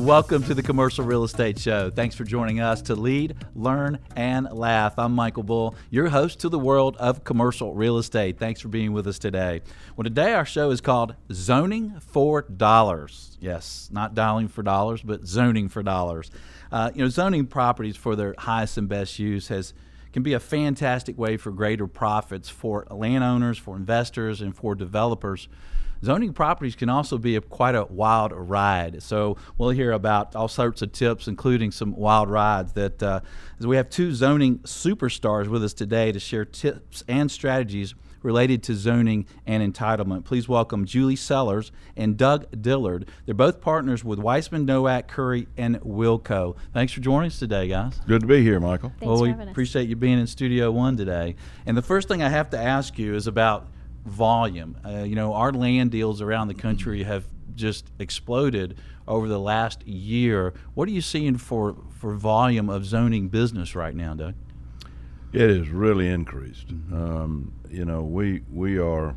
Welcome to the Commercial Real Estate Show. Thanks for joining us to lead, learn, and laugh. I'm Michael Bull, your host to the world of commercial real estate. Thanks for being with us today. Well, today our show is called Zoning for Dollars. Yes, not dialing for dollars, but zoning for dollars. Uh, you know, zoning properties for their highest and best use has can be a fantastic way for greater profits for landowners, for investors, and for developers zoning properties can also be a, quite a wild ride. So we'll hear about all sorts of tips, including some wild rides. That uh, we have two zoning superstars with us today to share tips and strategies related to zoning and entitlement. Please welcome Julie Sellers and Doug Dillard. They're both partners with Weissman, Nowack, Curry, and Wilco. Thanks for joining us today, guys. Good to be here, Michael. Thanks well, we us. appreciate you being in Studio One today. And the first thing I have to ask you is about volume. Uh, you know, our land deals around the country have just exploded over the last year. What are you seeing for, for volume of zoning business right now, Doug? It has really increased. Mm-hmm. Um, you know, we we are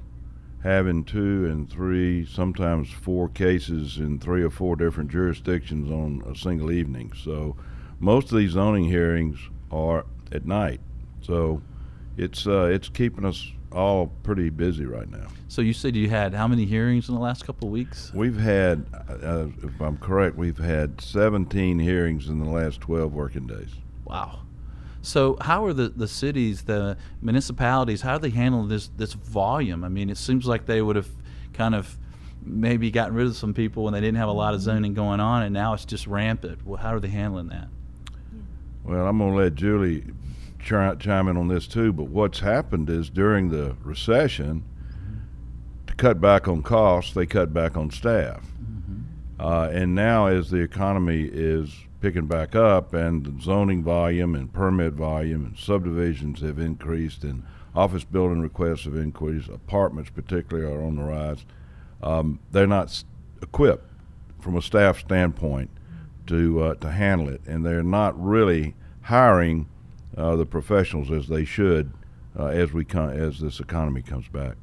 having two and three, sometimes four cases in three or four different jurisdictions on a single evening. So most of these zoning hearings are at night. So it's uh, it's keeping us all pretty busy right now. So you said you had how many hearings in the last couple of weeks? We've had, uh, if I'm correct, we've had 17 hearings in the last 12 working days. Wow. So how are the, the cities, the municipalities, how are they handling this this volume? I mean, it seems like they would have kind of maybe gotten rid of some people when they didn't have a lot of zoning going on, and now it's just rampant. Well, how are they handling that? Well, I'm going to let Julie chime in on this too, but what's happened is during the recession, to cut back on costs, they cut back on staff. Mm-hmm. Uh, and now, as the economy is picking back up and zoning volume and permit volume and subdivisions have increased and office building requests have increased, apartments particularly are on the rise, um, they're not s- equipped from a staff standpoint to, uh, to handle it. And they're not really hiring uh, the professionals as they should uh, as we come as this economy comes back.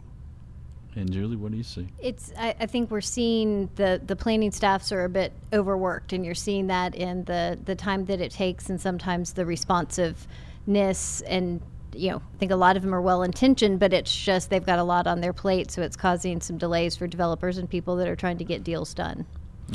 And Julie, what do you see? It's. I, I, think we're seeing the the planning staffs are a bit overworked, and you're seeing that in the the time that it takes, and sometimes the responsiveness. And you know, I think a lot of them are well intentioned, but it's just they've got a lot on their plate, so it's causing some delays for developers and people that are trying to get deals done.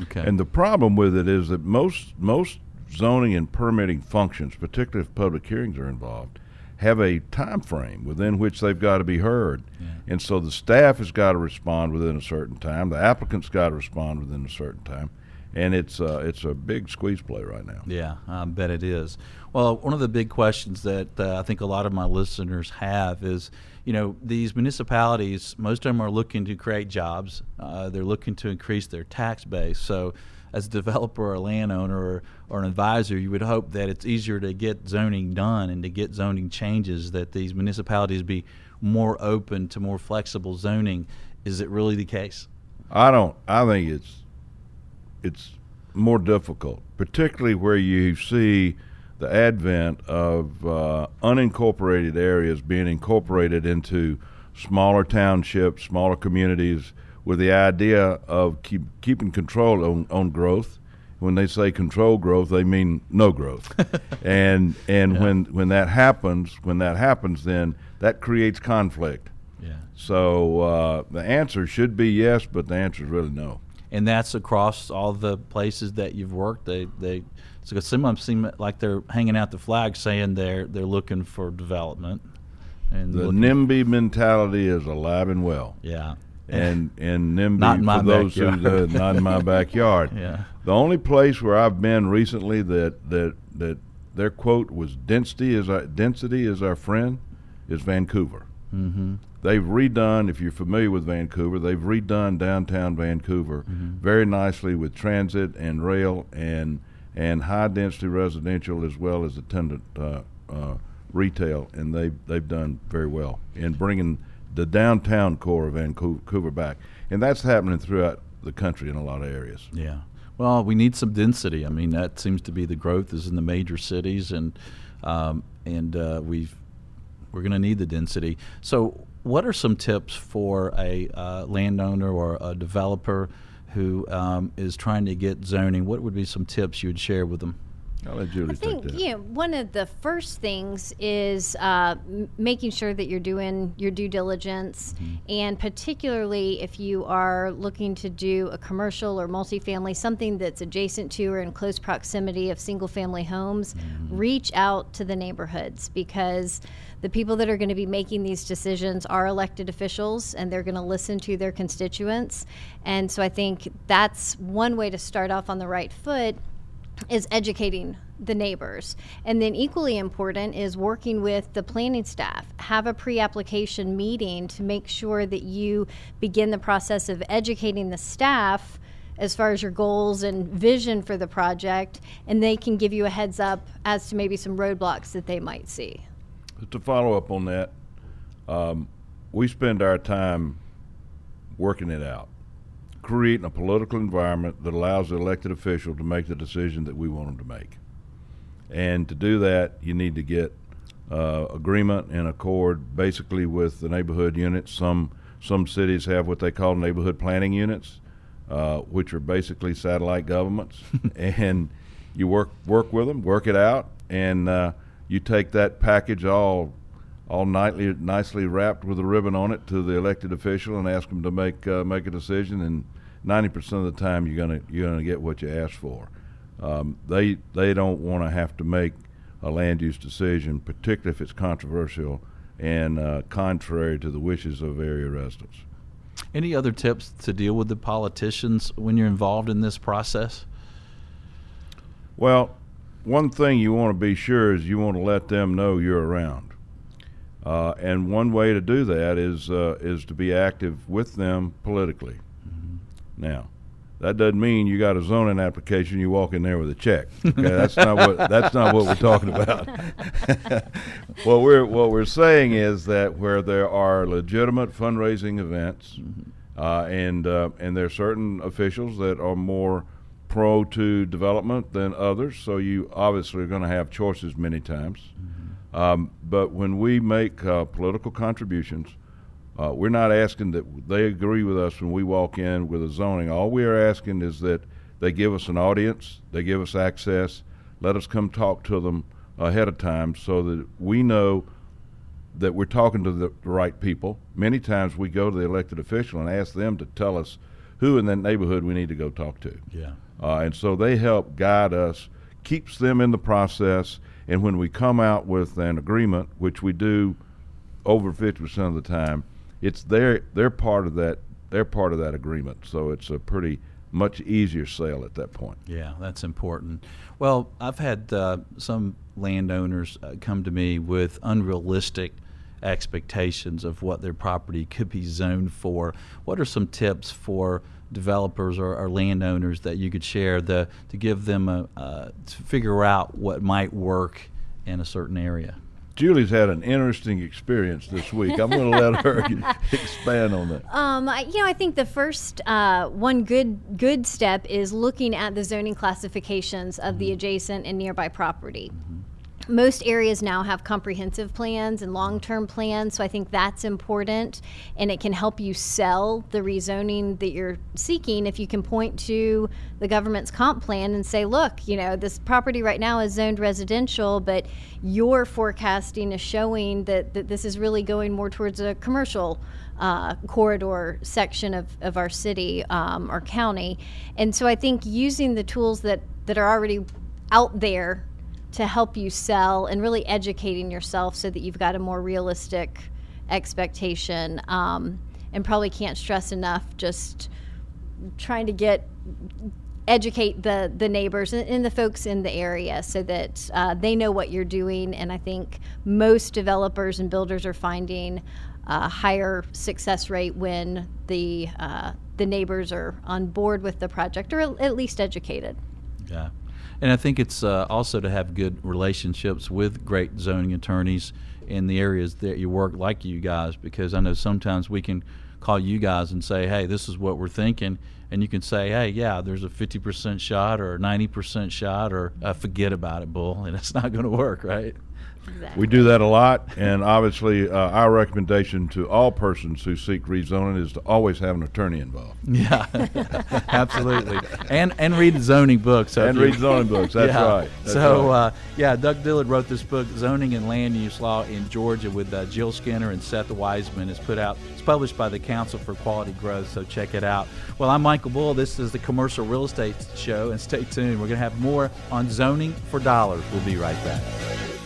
Okay. And the problem with it is that most most zoning and permitting functions, particularly if public hearings are involved, have a time frame within which they've got to be heard. Yeah. And so the staff has got to respond within a certain time. The applicant's got to respond within a certain time. And it's uh, it's a big squeeze play right now. Yeah, I bet it is. Well, one of the big questions that uh, I think a lot of my listeners have is, you know, these municipalities, most of them are looking to create jobs. Uh, they're looking to increase their tax base. So as a developer or a landowner or, or an advisor, you would hope that it's easier to get zoning done and to get zoning changes, that these municipalities be more open to more flexible zoning. Is it really the case? I don't. I think it's it's more difficult, particularly where you see the advent of uh, unincorporated areas being incorporated into smaller townships, smaller communities with the idea of keep, keeping control on, on growth. When they say control growth, they mean no growth. and and yeah. when when that happens, when that happens, then that creates conflict. Yeah. So uh, the answer should be yes, but the answer is really no. And that's across all the places that you've worked. They they so some of them seem like they're hanging out the flag, saying they're they're looking for development. And the NIMBY mentality is alive and well. Yeah and and NIMBY not in my for those backyard. who uh, not in my backyard. yeah. The only place where I've been recently that that that their quote was density is our density is our friend is Vancouver. Mm-hmm. They've redone, if you're familiar with Vancouver, they've redone downtown Vancouver mm-hmm. very nicely with transit and rail and and high density residential as well as attendant uh, uh, retail, and they've they've done very well in bringing the downtown core of Vancouver back, and that's happening throughout the country in a lot of areas. Yeah. Well, we need some density. I mean, that seems to be the growth is in the major cities, and um, and uh, we've we're going to need the density. So, what are some tips for a uh, landowner or a developer who um, is trying to get zoning, what would be some tips you would share with them? I'll let Julie I think you know one of the first things is uh, m- making sure that you're doing your due diligence, and particularly if you are looking to do a commercial or multifamily, something that's adjacent to or in close proximity of single-family homes, reach out to the neighborhoods because the people that are going to be making these decisions are elected officials and they're going to listen to their constituents. And so I think that's one way to start off on the right foot is educating the neighbors. And then equally important is working with the planning staff. Have a pre-application meeting to make sure that you begin the process of educating the staff as far as your goals and vision for the project and they can give you a heads up as to maybe some roadblocks that they might see. To follow up on that, um, we spend our time working it out, creating a political environment that allows the elected official to make the decision that we want them to make. And to do that, you need to get uh, agreement and accord basically with the neighborhood units. Some some cities have what they call neighborhood planning units, uh, which are basically satellite governments, and you work work with them, work it out, and uh, you take that package all all nightly, nicely wrapped with a ribbon on it to the elected official and ask them to make uh, make a decision. And ninety percent of the time, you're gonna you're gonna get what you ask for. Um, they they don't want to have to make a land use decision, particularly if it's controversial and uh, contrary to the wishes of area residents. Any other tips to deal with the politicians when you're involved in this process? Well, one thing you want to be sure is you want to let them know you're around. Uh, and one way to do that is uh, is to be active with them politically. Now, that doesn't mean you got a zoning application. You walk in there with a check. Okay, that's not what that's not what we're talking about. what we're what we're saying is that where there are legitimate fundraising events, uh, and uh, and there are certain officials that are more pro to development than others. So you obviously are going to have choices many times. Um, but when we make uh, political contributions, uh, we're not asking that they agree with us when we walk in with a zoning. All we are asking is that they give us an audience, they give us access, let us come talk to them ahead of time so that we know that we're talking to the, the right people. Many times we go to the elected official and ask them to tell us who in that neighborhood we need to go talk to. Yeah. Uh, and so they help guide us, keeps them in the process, and when we come out with an agreement, which we do over 50% of the time, it's their they're part of that they're part of that agreement. So it's a pretty much easier sale at that point. Yeah, that's important. Well, I've had uh, some landowners uh, come to me with unrealistic expectations of what their property could be zoned for. What are some tips for developers or, or landowners that you could share the, to give them a, uh, to figure out what might work in a certain area? Julie's had an interesting experience this week. I'm going to let her expand on that. Um, I, you know, I think the first uh, one good good step is looking at the zoning classifications of the adjacent and nearby property. Most areas now have comprehensive plans and long-term plans, so I think that's important, and it can help you sell the rezoning that you're seeking if you can point to the government's comp plan and say, look, you know, this property right now is zoned residential, but your forecasting is showing that, that this is really going more towards a commercial uh, corridor section of, of our city um, or county. And so I think using the tools that, that are already out there to help you sell and really educating yourself so that you've got a more realistic expectation. Um, and probably can't stress enough just trying to get educate the the neighbors and, and the folks in the area so that uh, they know what you're doing. And I think most developers and builders are finding a higher success rate when the uh, the neighbors are on board with the project or at least educated. Yeah. And I think it's uh, also to have good relationships with great zoning attorneys in the areas that you work, like you guys, because I know sometimes we can call you guys and say, hey, this is what we're thinking. And you can say, hey, yeah, there's a 50% shot or a 90% shot, or uh, forget about it, Bull. And it's not going to work, right? Exactly. We do that a lot, and obviously, uh, our recommendation to all persons who seek rezoning is to always have an attorney involved Yeah, absolutely. And and read zoning books. So and you- read zoning books. That's yeah. right. That's so, right. Uh, yeah, Doug Dillard wrote this book, Zoning and Land Use Law in Georgia, with uh, Jill Skinner and Seth Weissman. It's put out. It's published by the Council for Quality Growth. So check it out. Well, I'm Michael Bull. This is the Commercial Real Estate Show, and stay tuned. We're going to have more on zoning for dollars. We'll be right back.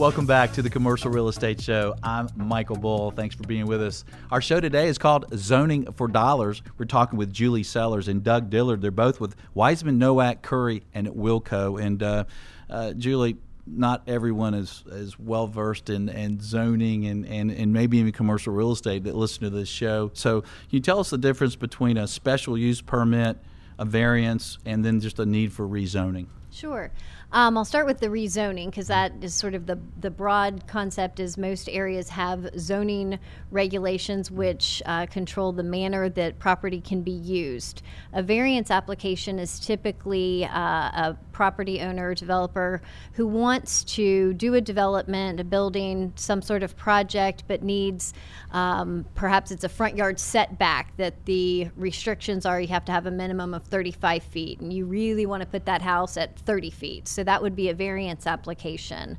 Welcome back to the Commercial Real Estate Show. I'm Michael Bull. Thanks for being with us. Our show today is called Zoning for Dollars. We're talking with Julie Sellers and Doug Dillard. They're both with Weissman, Nowack, Curry, and Wilco. And uh, uh, Julie, not everyone is, is well versed in, in zoning and, and, and maybe even commercial real estate that listen to this show. So, can you tell us the difference between a special use permit, a variance, and then just a need for rezoning? Sure. Um, I'll start with the rezoning because that is sort of the, the broad concept is most areas have zoning regulations which uh, control the manner that property can be used. A variance application is typically uh, a property owner, developer who wants to do a development, a building, some sort of project, but needs um, perhaps it's a front yard setback that the restrictions are you have to have a minimum of 35 feet, and you really want to put that house at 30 feet. So that would be a variance application.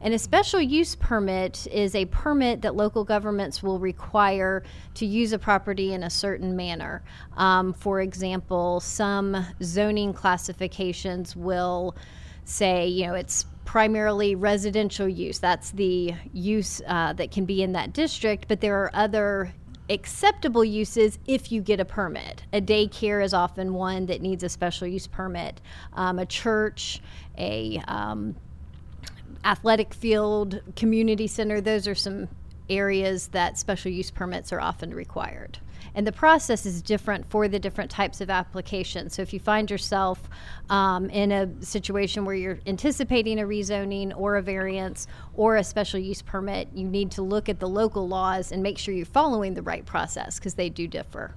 And a special use permit is a permit that local governments will require to use a property in a certain manner. Um, for example, some zoning classifications will say, you know, it's primarily residential use. That's the use uh, that can be in that district, but there are other acceptable uses if you get a permit. A daycare is often one that needs a special use permit. Um, a church, a um, athletic field, community center, those are some areas that special use permits are often required. And the process is different for the different types of applications. So if you find yourself um, in a situation where you're anticipating a rezoning or a variance or a special use permit, you need to look at the local laws and make sure you're following the right process because they do differ.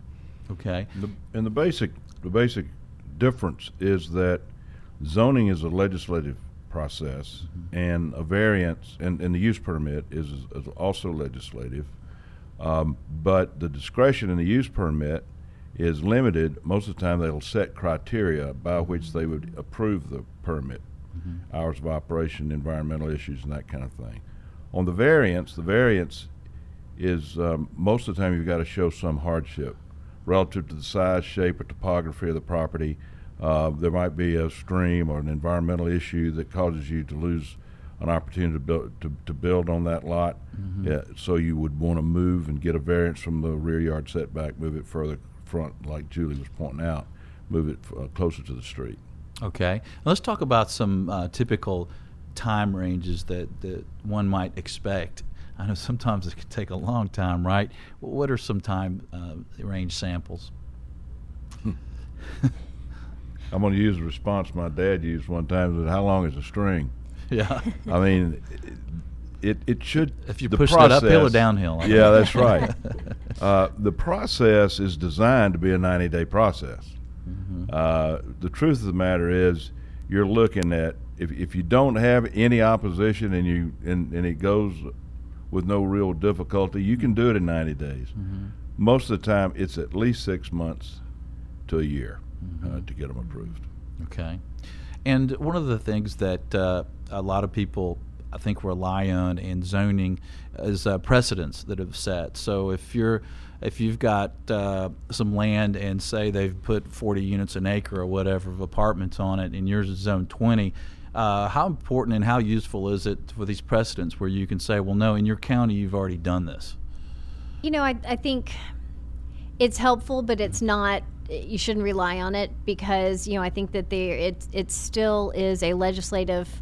Okay. The, and the basic the basic difference is that zoning is a legislative process, and a variance and, and the use permit is, is also legislative. Um, but the discretion in the use permit is limited. Most of the time, they'll set criteria by which they would approve the permit, hours of operation, environmental issues, and that kind of thing. On the variance, the variance is um, most of the time you've got to show some hardship relative to the size, shape, or topography of the property. Uh, there might be a stream or an environmental issue that causes you to lose an opportunity to build to, to build on that lot. Yeah, so you would want to move and get a variance from the rear yard setback, move it further front, like Julie was pointing out, move it uh, closer to the street. Okay. Let's talk about some uh, typical time ranges that, that one might expect. I know sometimes it can take a long time, right? What are some time uh, range samples? I'm going to use a response my dad used one time. Said, "How long is a string?" Yeah. I mean, it it should. If you the push that uphill or downhill, I Yeah, guess. that's right. uh, the process is designed to be a 90 day process. Mm-hmm. Uh, the truth of the matter is, you're looking at if if you don't have any opposition and you and, and it goes with no real difficulty, you can do it in 90 days. Mm-hmm. Most of the time, it's at least six months to a year Mm-hmm. uh, to get them approved. Okay. And one of the things that uh, a lot of people, I think, rely on in zoning is uh, precedents that have set. So if you're if you've got uh, some land and say they've put 40 units an acre or whatever of apartments on it, and yours is zone 20, uh, how important and how useful is it for these precedents where you can say, well, no, in your county you've already done this? You know, I, I think it's helpful, but it's not. You shouldn't rely on it because you know I think that there it it still is a legislative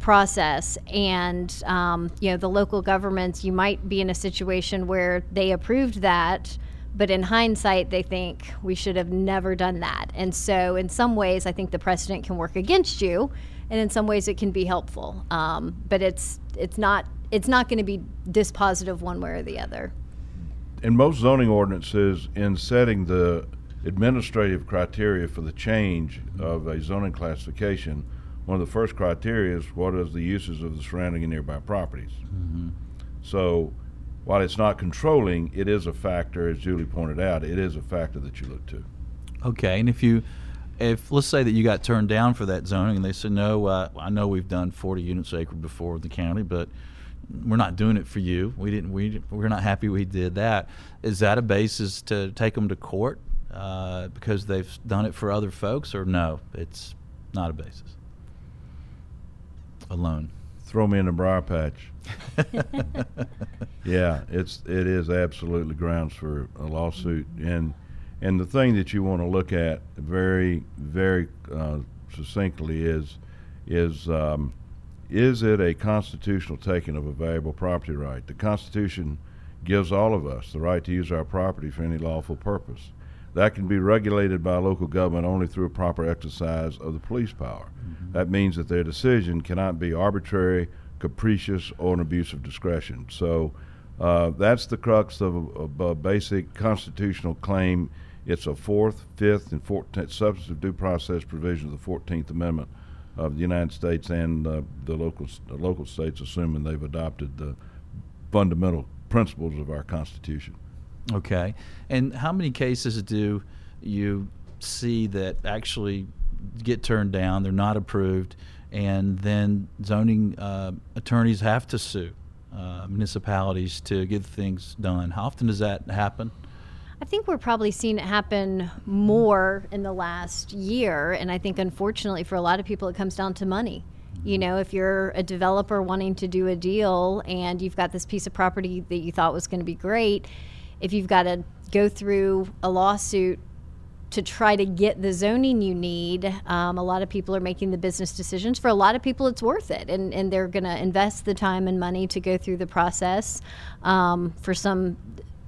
process, and um, you know the local governments. You might be in a situation where they approved that, But in hindsight, they think we should have never done that. And so, in some ways, I think the precedent can work against you, and in some ways, it can be helpful. Um, but it's it's not it's not going to be dispositive one way or the other. In most zoning ordinances, in setting the administrative criteria for the change of a zoning classification, one of the first criteria is what is the uses of the surrounding and nearby properties. So while it's not controlling, it is a factor, as Julie pointed out, it is a factor that you look to. Okay, and if you, if let's say that you got turned down for that zoning, and they said no, uh, I know we've done 40 units acre before in the county, but we're not doing it for you. We didn't. We we're not happy we did that. Is that a basis to take them to court uh, because they've done it for other folks, or no? It's not a basis. Alone. Throw me in the briar patch. yeah, it's it is absolutely grounds for a lawsuit, and and the thing that you want to look at very very uh, succinctly is is um, is it a constitutional taking of a valuable property right? The Constitution gives all of us the right to use our property for any lawful purpose. That can be regulated by local government only through a proper exercise of the police power. That means that their decision cannot be arbitrary, capricious, or an abuse of discretion. So uh, that's the crux of a, of a basic constitutional claim. It's a fourth, fifth, and fourteenth substantive due process provision of the Fourteenth Amendment of the United States and uh, the local the local states, assuming they've adopted the fundamental principles of our Constitution. Okay. And how many cases do you see that actually get turned down? They're not approved, and then zoning uh, attorneys have to sue uh, municipalities to get things done. How often does that happen? I think we're probably seeing it happen more in the last year. And I think, unfortunately, for a lot of people, it comes down to money. You know, if you're a developer wanting to do a deal and you've got this piece of property that you thought was going to be great, if you've got to go through a lawsuit to try to get the zoning you need, um, a lot of people are making the business decisions. For a lot of people, it's worth it, and, and they're going to invest the time and money to go through the process. Um, for some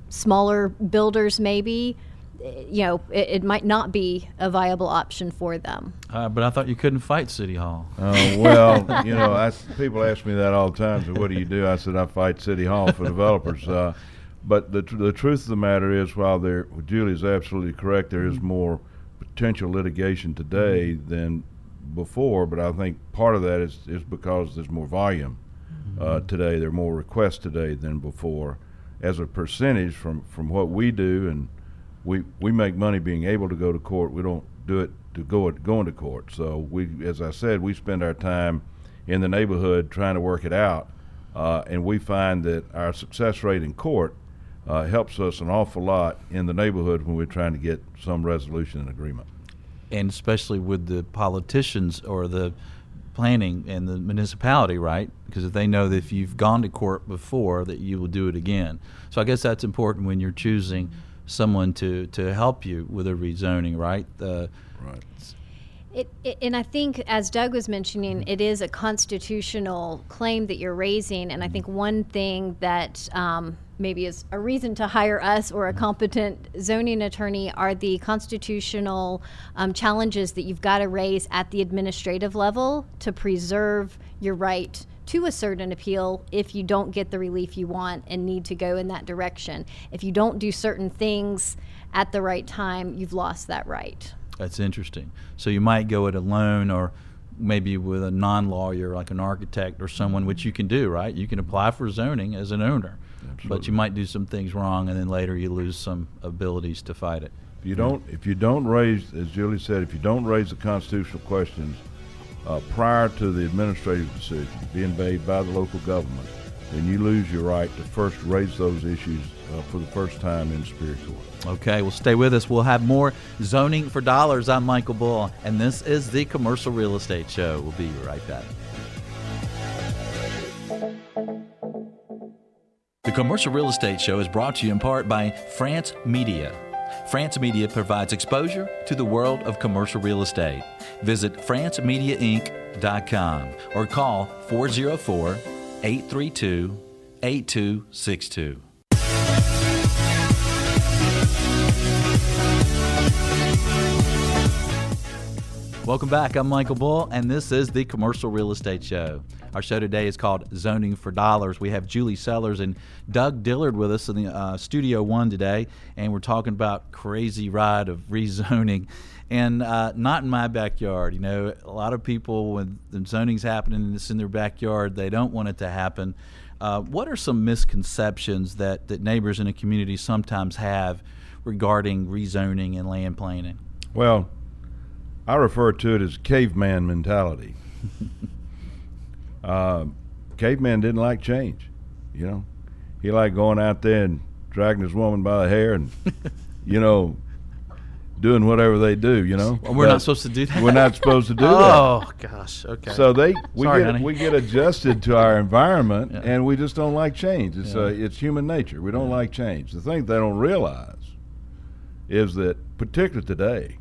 smaller builders, maybe, you know, it, it, might not be a viable option for them. Uh, but I thought you couldn't fight City Hall. Uh, well, you know, I, people ask me that all the time. So, what do you do? I said I fight City Hall for developers. Uh, but the tr- the truth of the matter is, while there, Julie is absolutely correct, there is more potential litigation today than before. But I think part of that is is because there's more volume uh, today. There are more requests today than before. As a percentage from from what we do, and we we make money being able to go to court. We don't do it to go going to court. So we, as I said, we spend our time in the neighborhood trying to work it out, uh, and we find that our success rate in court uh, helps us an awful lot in the neighborhood when we're trying to get some resolution and agreement. And especially with the politicians or the planning and the municipality, right? Because if they know that if you've gone to court before, that you will do it again. So I guess that's important when you're choosing someone to, to help you with a rezoning, right? Uh, right. It, it, and I think, as Doug was mentioning, it is a constitutional claim that you're raising. And I think one thing that um, maybe is a reason to hire us or a competent zoning attorney are the constitutional um, challenges that you've got to raise at the administrative level to preserve your right to assert an appeal if you don't get the relief you want and need to go in that direction. If you don't do certain things at the right time, you've lost that right. That's interesting. So you might go it alone or maybe with a non-lawyer like an architect or someone which you can do right you can apply for zoning as an owner Absolutely. but you might do some things wrong and then later you lose some abilities to fight it. If you don't, if you don't raise, as Julie said, if you don't raise the constitutional questions uh, prior to the administrative decision being made by the local government, then you lose your right to first raise those issues uh, for the first time in Superior Court. okay well stay with us. We'll have more zoning for dollars. I'm michael bull and this is the commercial real estate show. We'll be right back Commercial Real Estate Show is brought to you in part by France Media. France Media provides exposure to the world of commercial real estate. Visit francemediainc.com or call 404 832 8262. Welcome back. I'm Michael Bull, and this is the Commercial Real Estate Show. Our show today is called Zoning for Dollars. We have Julie Sellers and Doug Dillard with us in the uh, Studio One today, and we're talking about crazy ride of rezoning, and uh, not in my backyard. You know, a lot of people when the zoning's happening and it's in their backyard, they don't want it to happen. Uh, what are some misconceptions that, that neighbors in a community sometimes have regarding rezoning and land planning? Well, I refer to it as caveman mentality. uh, caveman didn't like change, you know. He liked going out there and dragging his woman by the hair and, you know, doing whatever they do, you know. Well, we're But not supposed to do that. We're not supposed to do that. Oh gosh. Okay. So they we Sorry, get honey. we get adjusted to our environment, Yeah. and we just don't like change. It's uh, it's human nature. We don't like change. The thing they don't realize is that, particularly today,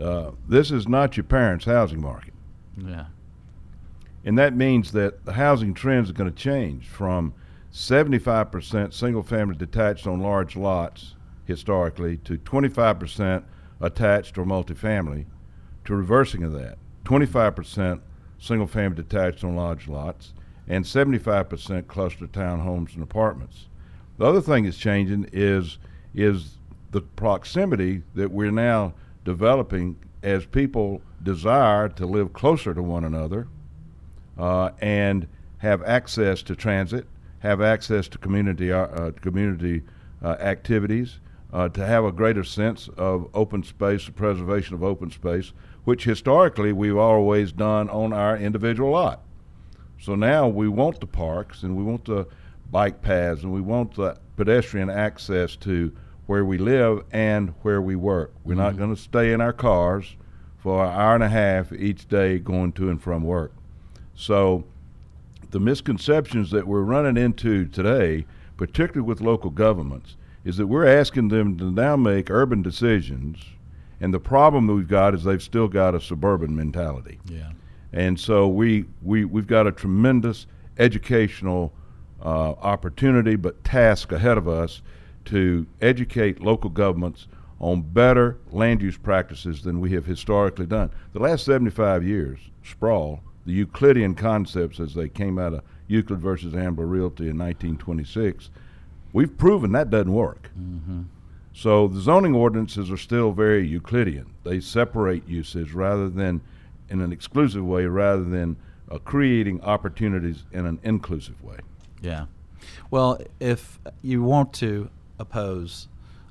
uh, this is not your parents' housing market, yeah. And that means that the housing trends are going to change from 75% single-family detached on large lots historically to 25% attached or multifamily to reversing of that 25% single family detached on large lots and 75% cluster townhomes and apartments. The other thing that's changing is is the proximity that we're now developing as people desire to live closer to one another uh, and have access to transit, have access to community uh, uh, community uh, activities, uh, to have a greater sense of open space, the preservation of open space, which historically we've always done on our individual lot. So now we want the parks and we want the bike paths and we want the pedestrian access to where we live and where we work. We're not going to stay in our cars for an hour and a half each day going to and from work. So the misconceptions that we're running into today, particularly with local governments, is that we're asking them to now make urban decisions, and the problem that we've got is they've still got a suburban mentality. Yeah. And so we, we, we've got a tremendous educational uh, opportunity, but task ahead of us to educate local governments on better land use practices than we have historically done. The last 75 years, sprawl, the Euclidean concepts as they came out of Euclid versus Ambler Realty in 1926, we've proven that doesn't work. So the zoning ordinances are still very Euclidean. They separate uses rather than in an exclusive way, rather than uh, creating opportunities in an inclusive way. Yeah. Well, if you want to oppose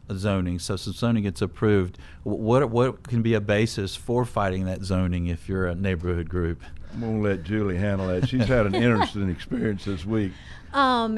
a zoning, so since zoning gets approved, what what can be a basis for fighting that zoning if you're a neighborhood group? I'm to let Julie handle that. She's had an interesting experience this week. Um,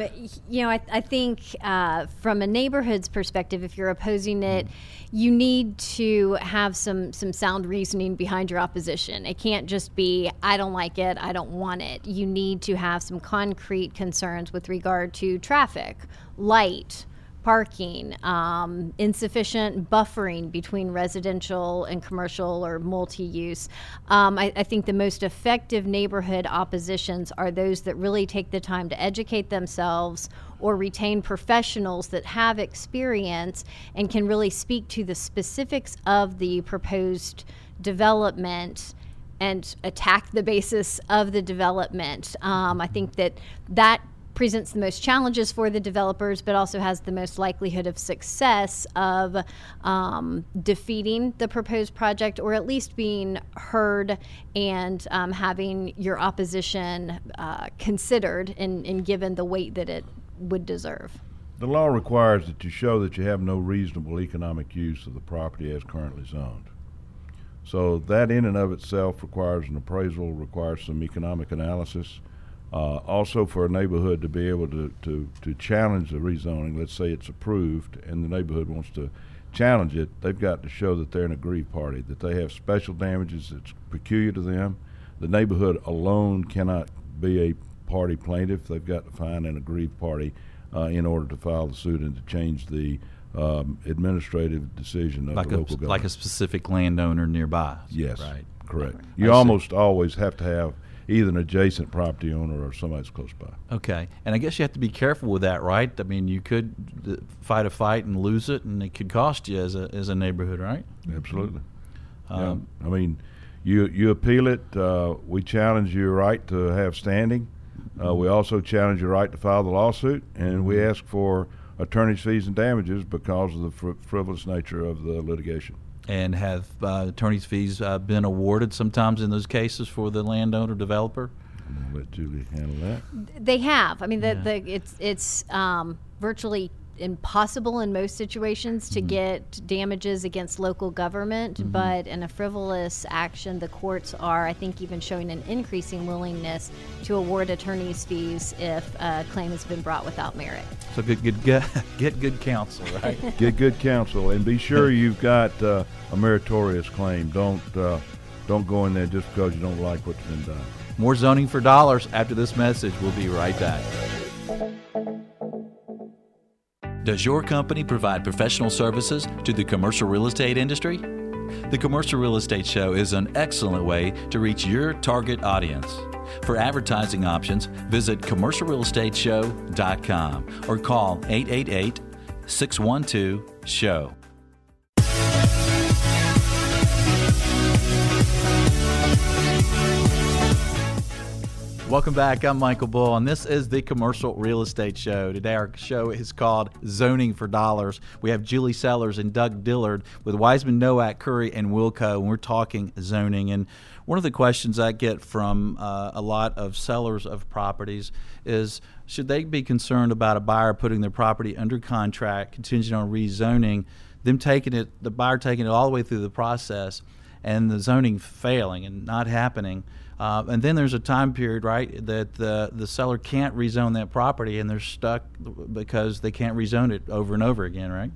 you know, I, I think uh, from a neighborhood's perspective, if you're opposing it, you need to have some some sound reasoning behind your opposition. It can't just be I don't like it, I don't want it. You need to have some concrete concerns with regard to traffic, light, parking, um, insufficient buffering between residential and commercial or multi use. Um, I, I think the most effective neighborhood oppositions are those that really take the time to educate themselves or retain professionals that have experience and can really speak to the specifics of the proposed development and attack the basis of the development. Um, I think that that presents the most challenges for the developers, but also has the most likelihood of success of um, defeating the proposed project or at least being heard and um, having your opposition uh, considered and, and given the weight that it would deserve. The law requires that you show that you have no reasonable economic use of the property as currently zoned. So that in and of itself requires an appraisal, requires some economic analysis. Uh, also for a neighborhood to be able to, to, to challenge the rezoning, let's say it's approved and the neighborhood wants to challenge it, they've got to show that they're an aggrieved party, that they have special damages that's peculiar to them. The neighborhood alone cannot be a party plaintiff. They've got to find an aggrieved party uh, in order to file the suit and to change the um, administrative decision of Like the a local government. like a specific landowner nearby. Yes, Right. correct. I You see. almost always have to have either an adjacent property owner or somebody that's close by. Okay, and I guess you have to be careful with that, right? I mean, you could fight a fight and lose it, and it could cost you as a as a neighborhood, right? Absolutely. Um, yeah. I mean, You you appeal it. Uh, we challenge your right to have standing. Uh, we also challenge your right to file the lawsuit, and we ask for attorney's fees and damages because of the fr- frivolous nature of the litigation. And have uh, attorney's fees uh, been awarded sometimes in those cases for the landowner developer? I'm going to let Julie handle that. They have. I mean, the, the it's it's um, virtually impossible in most situations to get damages against local government, but in a frivolous action, the courts are, I think, even showing an increasing willingness to award attorney's fees if a claim has been brought without merit. So good, good, get, get good counsel, right? Get good counsel, and be sure you've got uh, a meritorious claim. Don't uh, don't go in there just because you don't like what's been done. More zoning for dollars after this message. We'll be right back. Does your company provide professional services to the commercial real estate industry? The Commercial Real Estate Show is an excellent way to reach your target audience. For advertising options, visit commercialrealestateshow.com or call 888 612 SHOW. Welcome back. I'm Michael Bull, and this is the Commercial Real Estate Show. Today, our show is called Zoning for Dollars. We have Julie Sellers and Doug Dillard with Weissman, Nowack, Curry, and Wilco, and we're talking zoning. And one of the questions I get from uh, a lot of sellers of properties is should they be concerned about a buyer putting their property under contract contingent on rezoning, them taking it, the buyer taking it all the way through the process, and the zoning failing and not happening? Uh, and then there's a time period, right, that the the seller can't rezone that property, and they're stuck because they can't rezone it over and over again, right?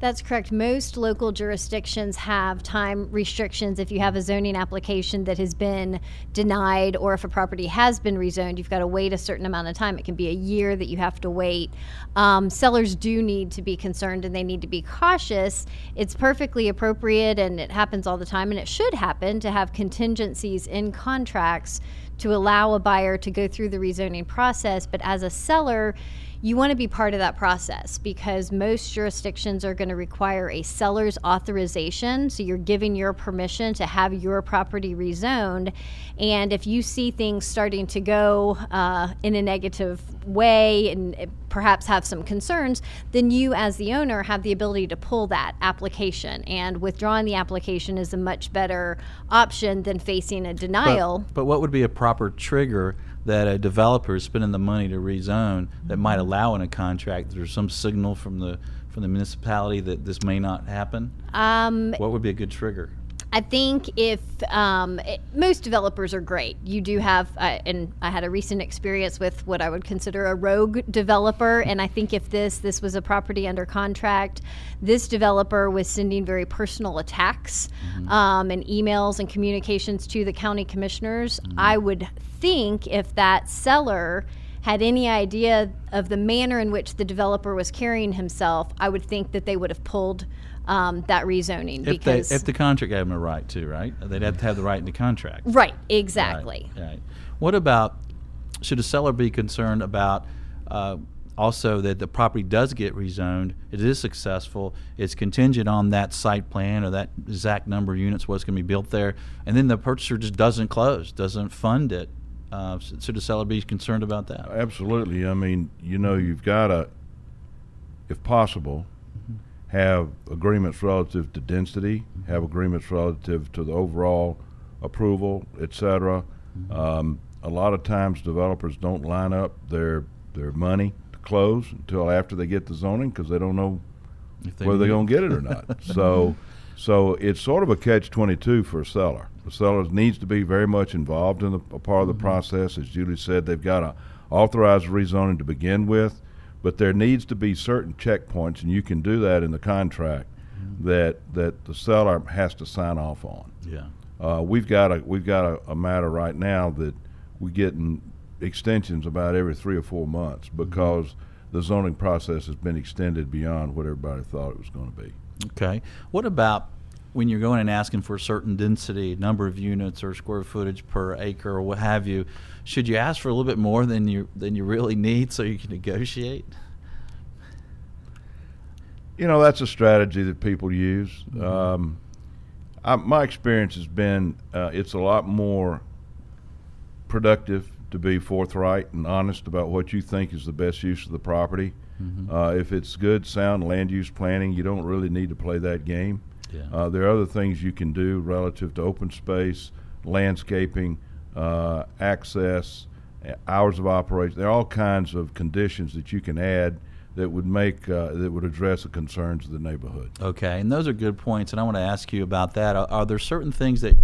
That's correct. Most local jurisdictions have time restrictions. If you have a zoning application that has been denied, or if a property has been rezoned, you've got to wait a certain amount of time. It can be a year that you have to wait. Um, sellers do need to be concerned and they need to be cautious. It's perfectly appropriate and it happens all the time, and it should happen to have contingencies in contracts to allow a buyer to go through the rezoning process. But as a seller, you want to be part of that process because most jurisdictions are going to require a seller's authorization. So you're giving your permission to have your property rezoned. And if you see things starting to go uh, in a negative way and perhaps have some concerns, then you, as the owner, have the ability to pull that application. And withdrawing the application is a much better option than facing a denial. But, but what would be a proper trigger that a developer is spending the money to rezone that might allow in a contract? There's some signal from the from the municipality that this may not happen. Um, What would be a good trigger? I think if um, it, most developers are great, you do have, uh, and I had a recent experience with what I would consider a rogue developer. And I think if this this was a property under contract, this developer was sending very personal attacks um, and emails and communications to the county commissioners. I would think if that seller had any idea of the manner in which the developer was carrying himself, I would think that they would have pulled um, that rezoning If they, if the contract gave them a right to, right? They'd have to have the right in the contract. Right, exactly. Right, right. What about should a seller be concerned about uh, also that the property does get rezoned, it is successful, it's contingent on that site plan or that exact number of units what's going to be built there, and then the purchaser just doesn't close, doesn't fund it. Uh, s- should the seller be concerned about that? Absolutely. I mean, you know, you've got to, if possible, have agreements relative to density, have agreements relative to the overall approval, et cetera. Um, a lot of times developers don't line up their, their money to close until after they get the zoning because they don't know If they whether they're going to get it or not. so, so it's sort of a catch twenty two for a seller. The seller needs to be very much involved in the, a part of the process. As Julie said, they've got to authorize rezoning to begin with, but there needs to be certain checkpoints, and you can do that in the contract that that the seller has to sign off on. Yeah. Uh, we've got a we've got a, a matter right now that we're getting extensions about every three or four months because the zoning process has been extended beyond what everybody thought it was going to be. Okay. What about when you're going and asking for a certain density, number of units or square footage per acre or what have you? Should you ask for a little bit more than you than you really need so you can negotiate? You know, that's a strategy that people use. Um, I, my experience has been uh, it's a lot more productive to be forthright and honest about what you think is the best use of the property. Mm-hmm. Uh, if it's good, sound land use planning, you don't really need to play that game. Yeah. Uh, there are other things you can do relative to open space, landscaping, uh, access, hours of operation. There are all kinds of conditions that you can add that would make uh, that would address the concerns of the neighborhood. Okay, and those are good points, and I want to ask you about that. Are, are, there certain things that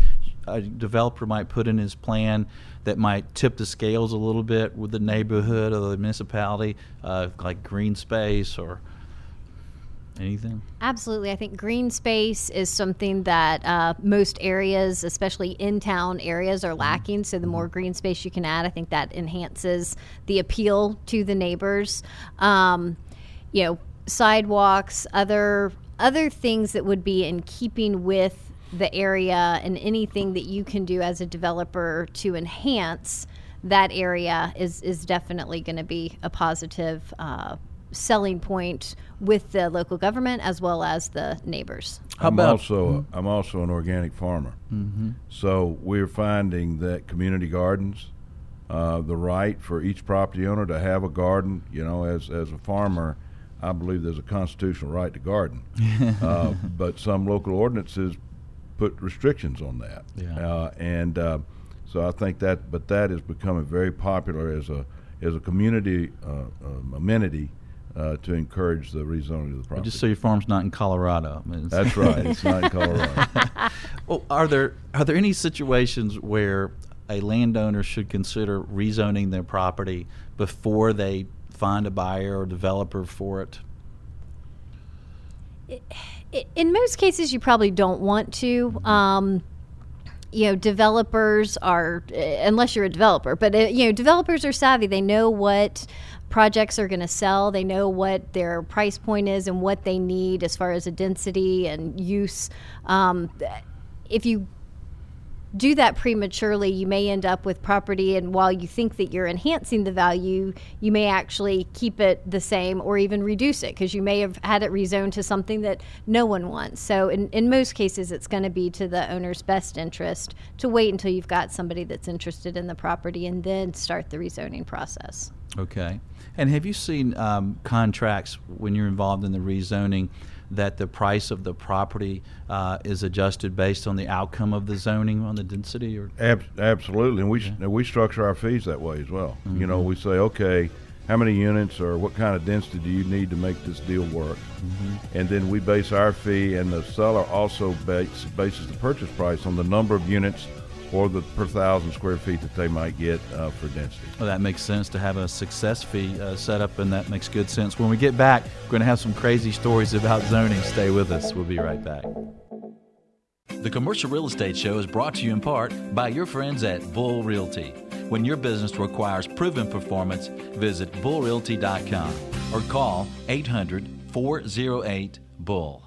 a developer might put in his plan that might tip the scales a little bit with the neighborhood or the municipality, uh, like green space or? Anything? Absolutely. I think green space is something that uh, most areas, especially in town areas, are lacking. So the more green space you can add, I think that enhances the appeal to the neighbors. Um, you know, sidewalks, other other things that would be in keeping with the area, and anything that you can do as a developer to enhance that area is is definitely going to be a positive. Uh, selling point with the local government as well as the neighbors. How I'm about, also mm-hmm. I'm also an organic farmer, mm-hmm. so we're finding that community gardens, uh, the right for each property owner to have a garden. You know, as as a farmer, I believe there's a constitutional right to garden, uh, but some local ordinances put restrictions on that, yeah. uh, and uh, so I think that, but that is becoming very popular as a as a community uh, um, amenity uh, to encourage the rezoning of the property. Just so your farm's not in Colorado. I mean, That's right. It's not in Colorado. well, are there are there any situations where a landowner should consider rezoning their property before they find a buyer or developer for it? In most cases, you probably don't want to. Mm-hmm. Um, you know, developers are, unless you're a developer, but uh, you know, developers are savvy. They know what projects are going to sell. They know what their price point is and what they need as far as a density and use. Um, if you do that prematurely, you may end up with property, and while you think that you're enhancing the value, you may actually keep it the same or even reduce it because you may have had it rezoned to something that no one wants. So, in, in most cases, it's going to be to the owner's best interest to wait until you've got somebody that's interested in the property and then start the rezoning process. Okay. And have you seen um, contracts when you're involved in the rezoning that the price of the property uh, is adjusted based on the outcome of the zoning on the density? Or Ab- absolutely, and we yeah. we structure our fees that way as well. Mm-hmm. You know, mm-hmm. we say, okay, how many units or what kind of density do you need to make this deal work? Mm-hmm. And then we base our fee, and the seller also base, bases the purchase price on the number of units or the per thousand square feet that they might get uh, for density. Well, that makes sense to have a success fee uh, set up, and that makes good sense. When we get back, we're going to have some crazy stories about zoning. Stay with us. We'll be right back. The Commercial Real Estate Show is brought to you in part by your friends at Bull Realty. When your business requires proven performance, visit bullrealty.com or call 800 408 Bull.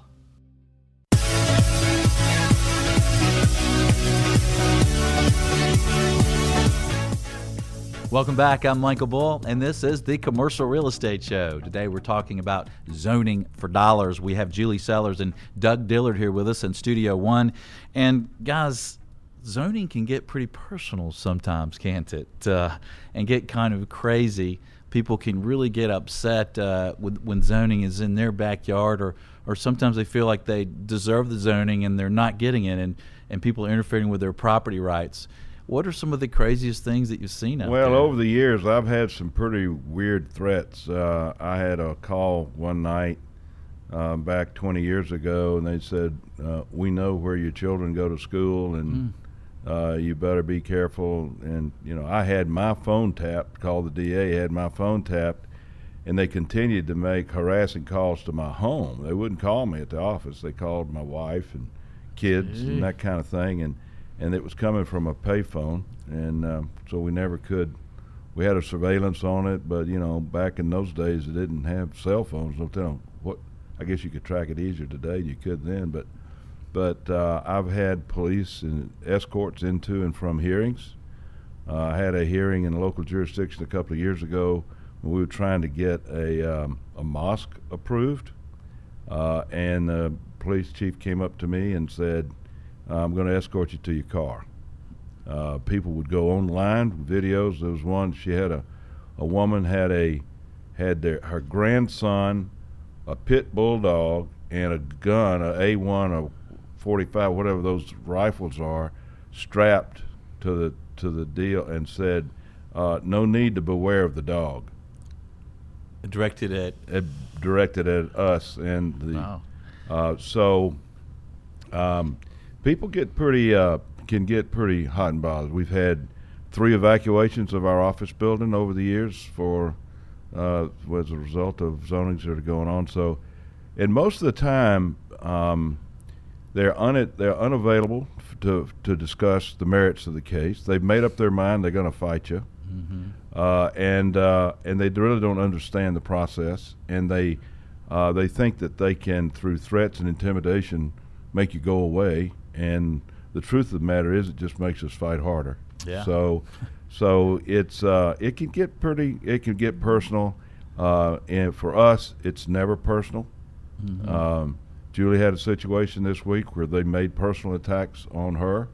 Welcome back. I'm Michael Bull, and this is the Commercial Real Estate Show. Today we're talking about zoning for dollars. We have Julie Sellers and Doug Dillard here with us in Studio One. And guys, zoning can get pretty personal sometimes, can't it? Uh, and get kind of crazy. People can really get upset uh, with, when zoning is in their backyard, or, or sometimes they feel like they deserve the zoning and they're not getting it, and, and people are interfering with their property rights. What are some of the craziest things that you've seen out well, there? Well, over the years, I've had some pretty weird threats. Uh, I had a call one night uh, back 20 years ago, and they said, uh, "We know where your children go to school, and mm. you better be careful." And you know, I had my phone tapped. Called the DA, had my phone tapped, and they continued to make harassing calls to my home. They wouldn't call me at the office. They called my wife and kids and that kind of thing, and and it was coming from a payphone, and uh, so we never could. We had a surveillance on it, but you know, back in those days, it didn't have cell phones. Don't tell what. I guess you could track it easier today you could then, but but uh, I've had police and escorts into and from hearings. Uh, I had a hearing in a local jurisdiction a couple of years ago when we were trying to get a um, a mosque approved, uh, and the police chief came up to me and said, I'm going to escort you to your car. Uh, people would go online, videos. There was one. She had a, a woman had a, had their her grandson, a pit bulldog, and a gun, a A1 a 45, whatever those rifles are, strapped to the to the deal, and said, uh, "No need to beware of the dog." Directed at directed at us, and the wow. uh, so um, people get pretty uh, can get pretty hot and bothered. We've had three evacuations of our office building over the years for uh, as a result of zonings that are going on. So, and most of the time, um, they're un- they're unavailable f- to to discuss the merits of the case. They've made up their mind they're going to fight you, uh, and uh, and they really don't understand the process, and they uh, they think that they can through threats and intimidation make you go away. And the truth of the matter is, it just makes us fight harder. Yeah. So, so it's uh, it can get pretty, it can get personal, uh, and for us, it's never personal. Um, Julie had a situation this week where they made personal attacks on her,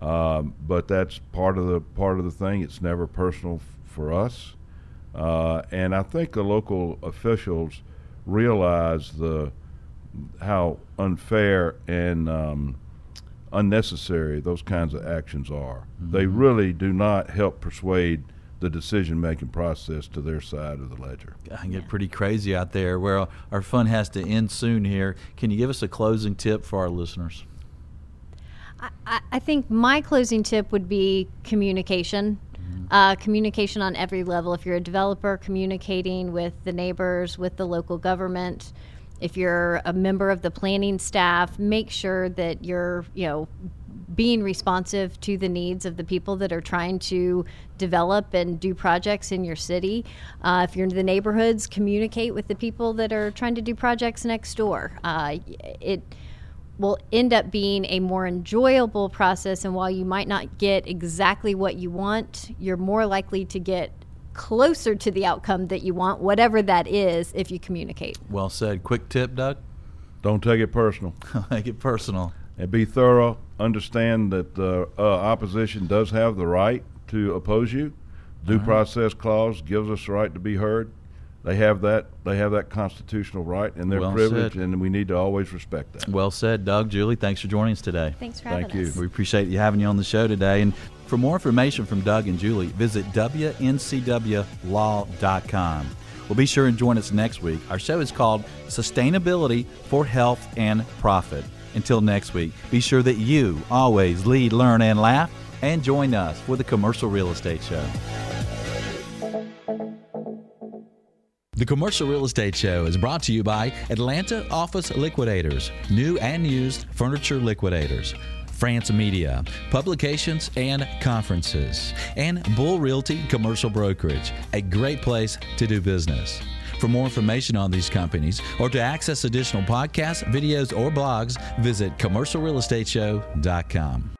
um, but that's part of the part of the thing. It's never personal f- for us, uh, and I think the local officials realize the how unfair and um, unnecessary those kinds of actions are. They really do not help persuade the decision making process to their side of the ledger. I can get pretty crazy out there. Well, our fun has to end soon here. Can you give us a closing tip for our listeners? I- I, I think my closing tip would be communication. Uh, communication on every level. If you're a developer, communicating with the neighbors, with the local government. If you're a member of the planning staff, make sure that you're, you know, being responsive to the needs of the people that are trying to develop and do projects in your city. Uh, if you're in the neighborhoods, communicate with the people that are trying to do projects next door. Uh, it will end up being a more enjoyable process. And while you might not get exactly what you want, you're more likely to get closer to the outcome that you want, whatever that is, if you communicate. Well said. Quick tip, Doug. Don't take it personal. Make it personal. and be thorough. Understand that the uh, opposition does have the right to oppose you. Due process clause gives us the right to be heard. They have that. They have that constitutional right, and their Well privilege, said. and we need to always respect that. Well said, Doug. Julie, thanks for joining us today. Thanks for Thank having you. us. We appreciate you having you on the show today. And for more information from Doug and Julie, visit WNCWlaw.com. Well, be sure and join us next week. Our show is called Sustainability for Health and Profit. Until next week, be sure that you always lead, learn, and laugh, and join us for the Commercial Real Estate Show. The Commercial Real Estate Show is brought to you by Atlanta Office Liquidators, new and used furniture liquidators. France Media, publications and conferences, and Bull Realty Commercial Brokerage, a great place to do business. For more information on these companies or to access additional podcasts, videos, or blogs, visit commercialrealestateshow.com.